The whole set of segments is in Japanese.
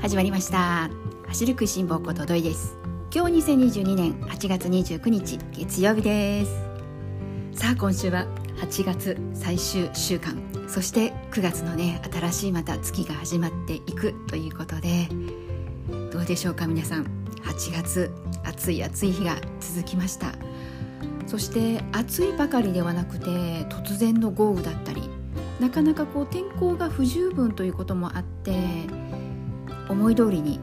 始まりました。走る食いしん坊こと土井です。今日2022年8月29日月曜日です。さあ今週は8月最終週間そして9月のね新しいまた月が始まっていくということでどうでしょうか皆さん。8月暑い暑い日が続きました。そして暑いばかりではなくて突然の豪雨だったりなかなかこう天候が不十分ということもあって思い通りに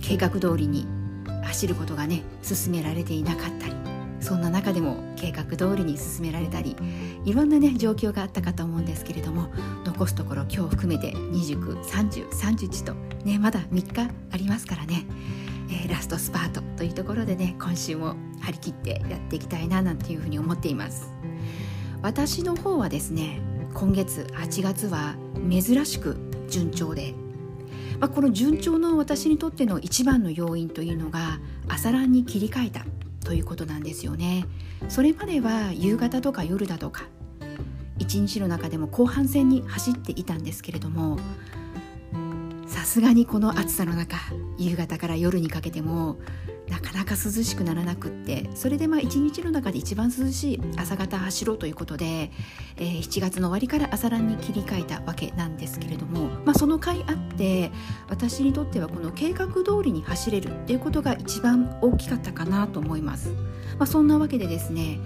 計画通りに走ることがね進められていなかったりそんな中でも計画通りに進められたりいろんなね状況があったかと思うんですけれども残すところ今日含めて293031とねまだ3日ありますからね、えー、ラストスパートというところでね今週も張り切ってやっていきたいななんていうふうに思っています。私の方はですね今月8月は珍しく順調でまあ、この順調の私にとっての一番の要因というのが朝ランに切り替えたということなんですよね。それまでは夕方とか夜だとか一日の中でも後半戦に走っていたんですけれどもさすがにこの暑さの中夕方から夜にかけてもなかなか涼しくならなくってそれでまあ一日の中で一番涼しい朝方走ろうということで、えー、7月の終わりから朝ランに切り替えたわけなんですけれども、まあ、その甲斐あって私にとってはこの計画通りに走れるっていうことが一番大きかったかなと思います。まあ、そんなわけでですね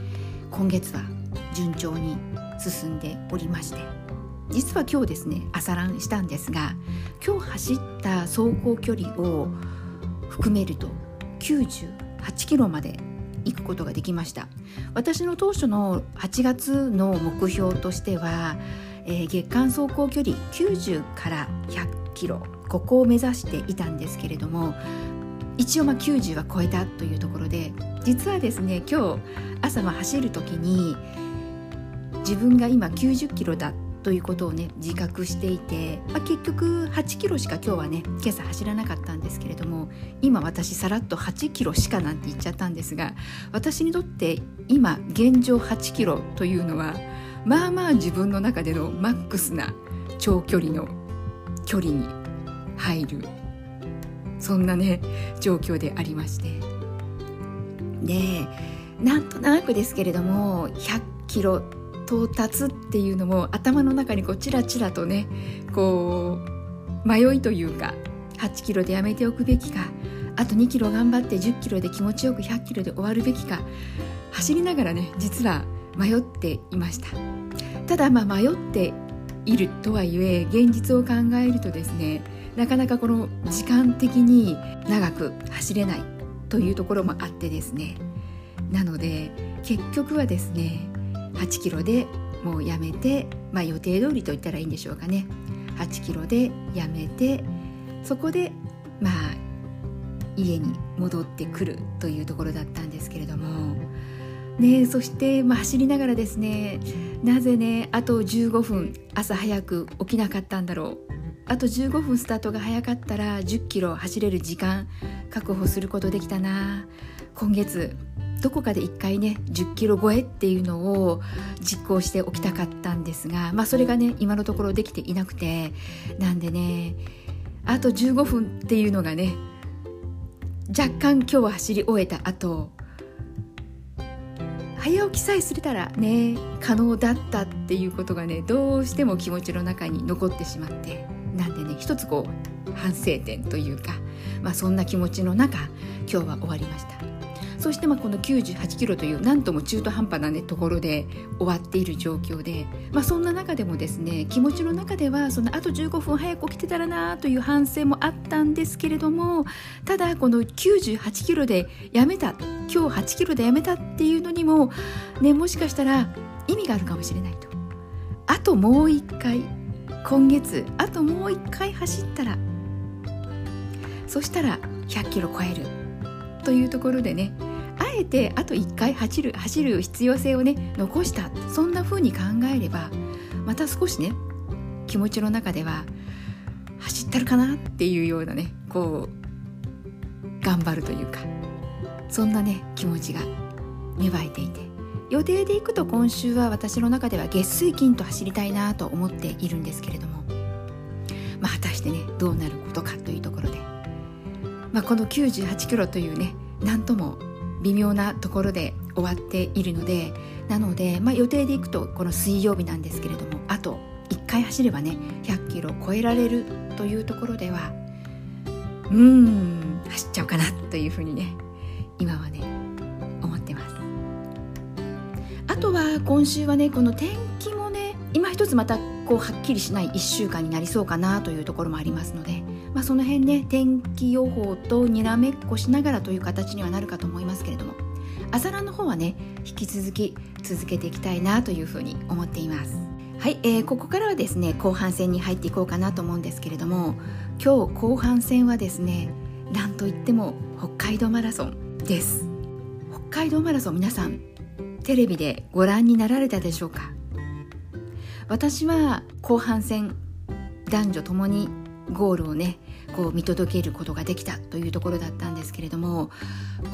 今月は順調に進んでおりまして実は今日ですね朝ランしたんですが今日走った走行距離を含めると98キロまで行くことができました。私の当初の8月の目標としては、えー、月間走行距離90から100キロ。ここを目指していたんですけれども一応まあ90は超えたというところで実はですね今日朝走る時に自分が今90キロだっということをね自覚していて、まあ、結局8キロしか今日はね今朝走らなかったんですけれども今私さらっと8キロしかなんて言っちゃったんですが私にとって今現状8キロというのはまあまあ自分の中でのマックスな長距離の距離に入るそんなね状況でありまして。でなんとなくですけれども100キロ到達っていうのも頭の中にこうチラチラとねこう迷いというか8キロでやめておくべきかあと2キロ頑張って10キロで気持ちよく100キロで終わるべきか走りながらね実は迷っていました。ただまあ迷っているとはいえ現実を考えるとですねなかなかこの時間的に長く走れないというところもあってですね。なので結局はですね8キロでもうやめて、まあ、予定通りと言ったらいいんでしょうかね。8キロでやめてそこでまあ家に戻ってくるというところだったんですけれども、ね、そして、まあ、走りながらですねなぜねあと15分朝早く起きなかったんだろう。あと15分スタートが早かったら10キロ走れる時間確保することできたな。今月どこかで1回ね10キロ超えっていうのを実行しておきたかったんですが、まあ、それがね今のところできていなくてなんでねあと15分っていうのがね若干今日は走り終えた後早起きさえすれたらね可能だったっていうことがねどうしても気持ちの中に残ってしまってなんでね一つこう反省点というか、まあ、そんな気持ちの中今日は終わりました。そしてまあこの98キロというなんとも中途半端な、ね、ところで終わっている状況で、まあ、そんな中でもですね気持ちの中ではそのあと15分早く起きてたらなという反省もあったんですけれどもただこの98キロでやめた今日8キロでやめたっていうのにも、ね、もしかしたら意味があるかもしれないと。あともう1回今月あともう1回走ったらそしたら100キロ超えるというところでねえてあと1回走る走る必要性をね残した。そんな風に考えればまた少しね気持ちの中では走ったるかなっていうようなねこう頑張るというかそんなね気持ちが芽生えていて。予定で行くと今週は私の中では月水金と走りたいなと思っているんですけれどもまあ果たしてねどうなることかというところで、まあ、この98キロというね何とも微妙なところで終わっているのでなので、まあ、予定でいくとこの水曜日なんですけれどもあと1回走ればね100キロ超えられるというところではうーん走っちゃおうかなというふうにね今はね思ってます。あとは今週はねこの天気もね今一つまたこうはっきりしない1週間になりそうかなというところもありますので、まあ、その辺ね天気予報とにらめっこしながらという形にはなるかと思いますけれども朝ランの方はね引き続き続けていきたいなというふうに思っています。はい、えー、ここからはですね後半戦に入っていこうかなと思うんですけれども今日後半戦はですねなんといっても北海道マラソンです。北海道マラソン皆さんテレビでご覧になられたでしょうか？私は後半戦男女ともにゴールをねこう見届けることができたというところだったんですけれども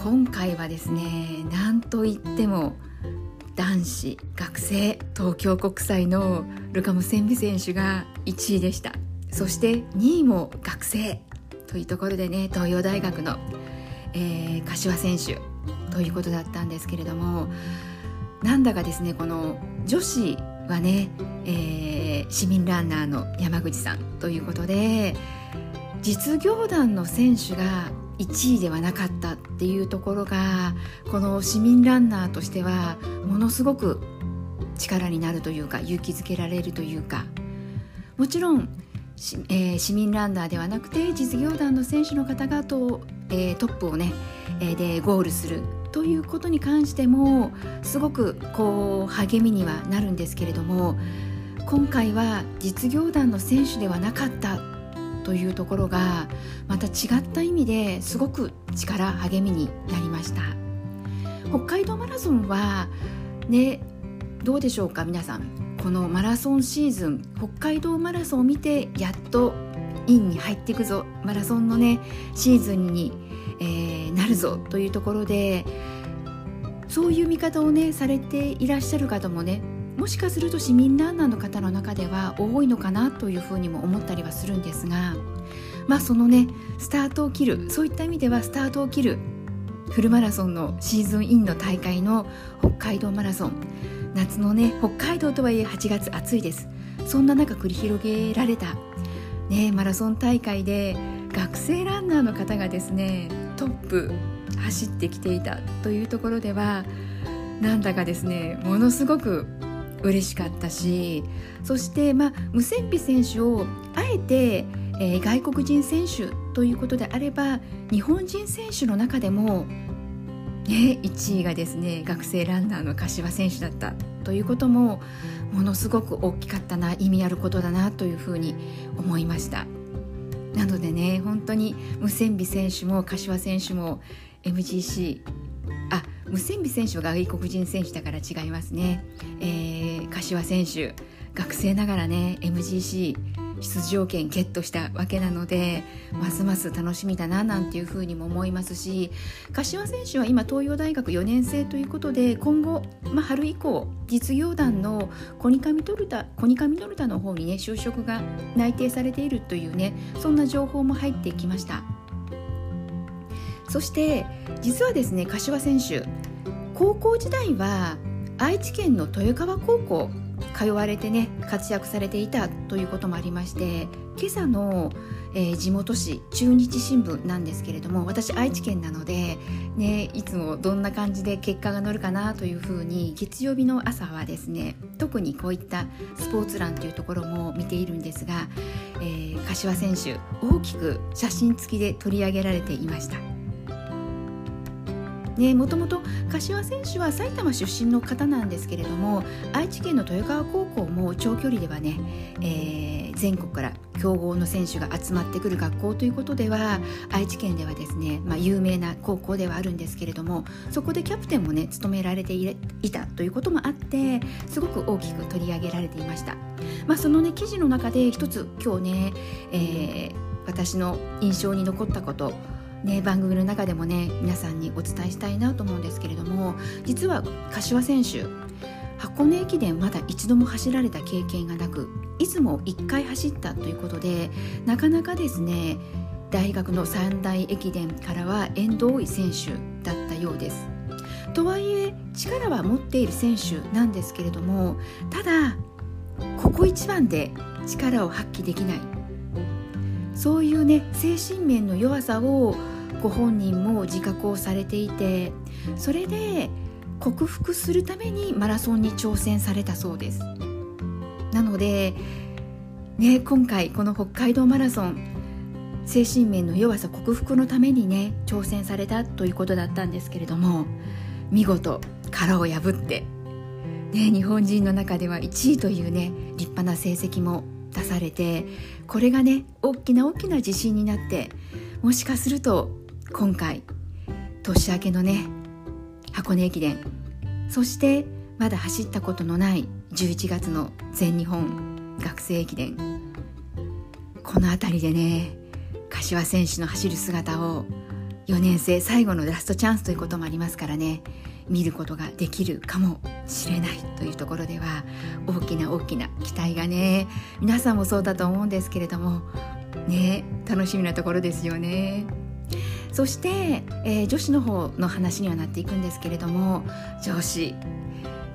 今回はですねなんといっても男子学生東京国際のルカ・ムセンビ選手が1位でした。そして2位も学生というところでね東洋大学の、えー、柏選手ということだったんですけれどもなんだかですねこの女子はね、えー、市民ランナーの山口さんということで実業団の選手が1位ではなかったっていうところがこの市民ランナーとしてはものすごく力になるというか勇気づけられるというか。もちろんえー、市民ランナーではなくて実業団の選手の方がと、えー、トップをね、えー、でゴールするということに関してもすごくこう励みにはなるんですけれども今回は実業団の選手ではなかったというところがまた違った意味ですごく力励みになりました。北海道マラソンはねどうでしょうか皆さん。このマラソンシーズン北海道マラソンを見てやっとインに入っていくぞ。マラソンのねシーズンにえー、なるぞ。というところでそういう見方をねされていらっしゃる方もねもしかすると市民ランナーの方の中では多いのかなというふうにも思ったりはするんですがまあそのねスタートを切るそういった意味ではスタートを切るフルマラソンのシーズンインの大会の北海道マラソン夏のね北海道とはいえ8月暑いです。そんな中繰り広げられた、ね、マラソン大会で学生ランナーの方がですねトップ走ってきていたというところではなんだかですねものすごく嬉しかったしそしてまあムセンピ選手をあえて、えー、外国人選手ということであれば日本人選手の中でも、ね、1位がですね学生ランナーの柏選手だったということもものすごく大きかったな意味あることだなというふうに思いました。なのでね本当にムセンビ選手も柏選手も MGC ムセンビ選手は外国人選手だから違いますね、えー、柏選手学生ながらね MGC 出場権ゲットしたわけなのでますます楽しみだななんていうふうにも思いますし柏選手は今東洋大学4年生ということで今後、まあ、春以降実業団のコニカミトルタコニカミノルタの方にね就職が内定されているというねそんな情報も入ってきました。そして実はですね柏選手高校時代は愛知県の豊川高校通われてね活躍されていたということもありまして今朝の、えー、地元紙中日新聞なんですけれども私愛知県なので、ね、いつもどんな感じで結果が載るかなというふうに月曜日の朝はですね特にこういったスポーツ欄というところも見ているんですが、えー、柏選手大きく写真付きで取り上げられていました。ね、もともと柏選手は埼玉出身の方なんですけれども愛知県の豊川高校も長距離ではね、えー、全国から強豪の選手が集まってくる学校ということでは愛知県ではですね、まあ、有名な高校ではあるんですけれどもそこでキャプテンもね務められていたということもあってすごく大きく取り上げられていました、まあ、そのね記事の中で一つ今日ね、えー、私の印象に残ったことね、番組の中でもね皆さんにお伝えしたいなと思うんですけれども実は柏選手箱根駅伝まだ一度も走られた経験がなくいつも1回走ったということでなかなかですね大学の三大駅伝からは遠い選手だったようです。とはいえ力は持っている選手なんですけれどもただここ一番で力を発揮できないそういうね精神面の弱さをご本人も自覚をされていてそれで克服するためにマラソンに挑戦されたそうです。なので、ね、今回この北海道マラソン精神面の弱さ克服のためにね挑戦されたということだったんですけれども見事殻を破って、ね、日本人の中では1位というね立派な成績も出されてこれがね大きな大きな自信になってもしかすると今回年明けのね箱根駅伝そしてまだ走ったことのない11月の全日本学生駅伝この辺りでね柏選手の走る姿を4年生最後のラストチャンスということもありますからね見ることができるかも。しれないというところでは大きな大きな期待がね皆さんもそうだと思うんですけれどもね楽しみなところですよね。そして、えー、女子の方の話にはなっていくんですけれども女子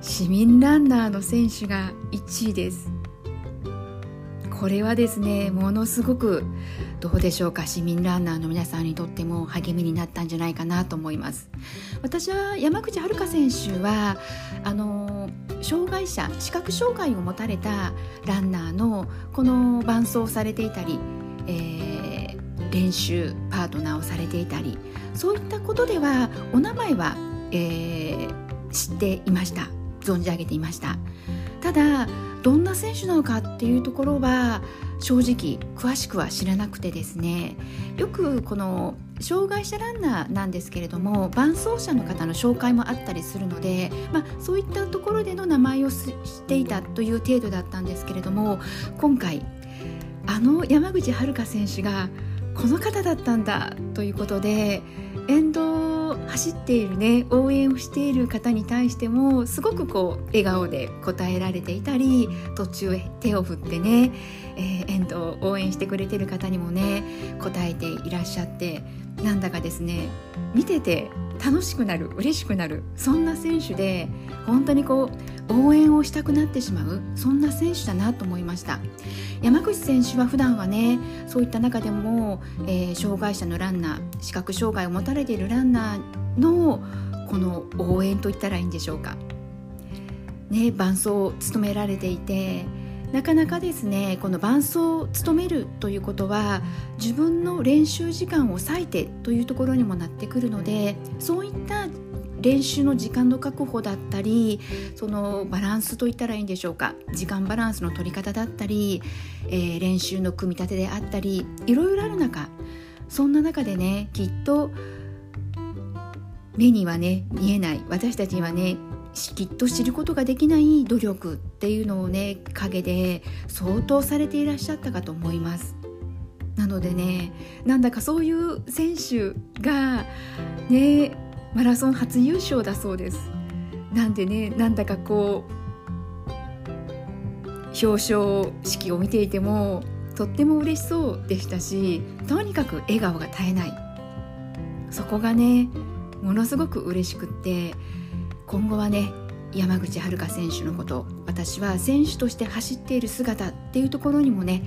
市民ランナーの選手が1位ですこれはですねものすごくどうでしょうか市民ランナーの皆さんにとっても励みになったんじゃないかなと思います。私は山口遥選手はあの障害者視覚障害を持たれたランナーのこの伴走されていたり、えー、練習パートナーをされていたりそういったことではお名前は、えー、知っていました。存じ上げていました。ただどんな選手なのかっていうところは正直詳しくは知らなくてですね。よくこの障害者ランナーなんですけれども伴走者の方の紹介もあったりするので、まあ、そういったところでの名前を知っていたという程度だったんですけれども今回あの山口遥選手がこの方だったんだということで沿道を走っているね応援をしている方に対してもすごくこう笑顔で応えられていたり途中手を振ってね、えー、沿道を応援してくれてる方にもね応えていらっしゃってなんだかですね見てて楽しくなる嬉しくなるそんな選手で本当にこう応援をしたくなってしまうそんな選手だなと思いました。山口選手は普段はねそういった中でも、えー、障害者のランナー視覚障害を持たれているランナーのこの応援といったらいいんでしょうか。ね伴走を務められていてなかなかですねこの伴走を務めるということは自分の練習時間を割いてというところにもなってくるのでそういった練習の時間の確保だったりそのバランスといったらいいんでしょうか。時間バランスの取り方だったり、えー、練習の組み立てであったりいろいろある中そんな中でねきっと目にはね見えない私たちにはねきっと知ることができない努力っていうのをね陰で相当されていらっしゃったかと思います。なのでねなんだかそういう選手がねマラソン初優勝だそうです。なんでねなんだかこう表彰式を見ていてもとっても嬉しそうでしたしとにかく笑顔が絶えない。そこがねものすごく嬉しくって今後はね山口遥選手のこと私は選手として走っている姿っていうところにもね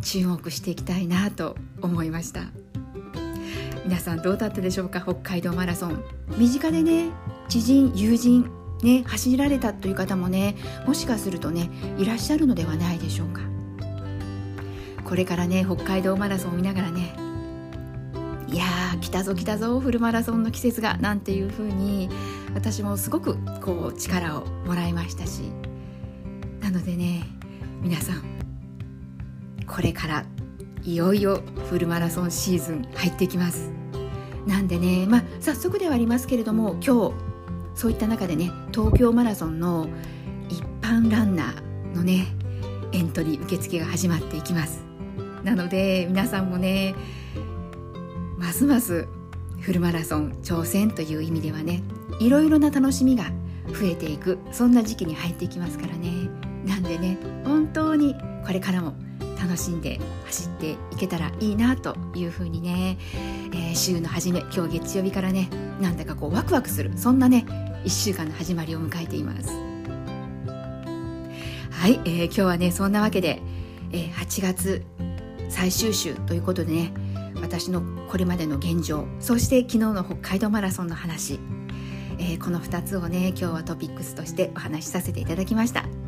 注目していきたいなと思いました。皆さんどうだったでしょうか？北海道マラソン。身近でね知人友人ね走られたという方もねもしかするとねいらっしゃるのではないでしょうか？これからね北海道マラソンを見ながらねいやー来たぞ来たぞフルマラソンの季節がなんていう風に私もすごくこう力をもらいましたし。なのでね皆さんこれからいよいよフルマラソンシーズン入ってきます。なんでねまあ早速ではありますけれども今日そういった中でね東京マラソンの一般ランナーのねエントリー受付が始まっていきます。なので皆さんもねますますフルマラソン挑戦という意味ではねいろいろな楽しみが増えていくそんな時期に入っていきますからね。なんでね本当にこれからも楽しんで走っていけたらいいなというふうにね、えー、週の初め今日月曜日からねなんだかこうワクワクするそんなね1週間の始まりを迎えています。はい、えー、今日はねそんなわけで、えー、8月最終週ということでね私のこれまでの現状そして昨日の北海道マラソンの話、えー、この2つをね今日はトピックスとしてお話しさせていただきました。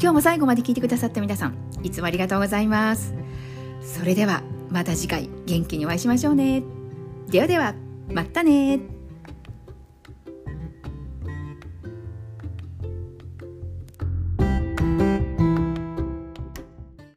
今日も最後まで聞いてくださった皆さんいつもありがとうございます。それではまた次回元気にお会いしましょうね。ではではまたね。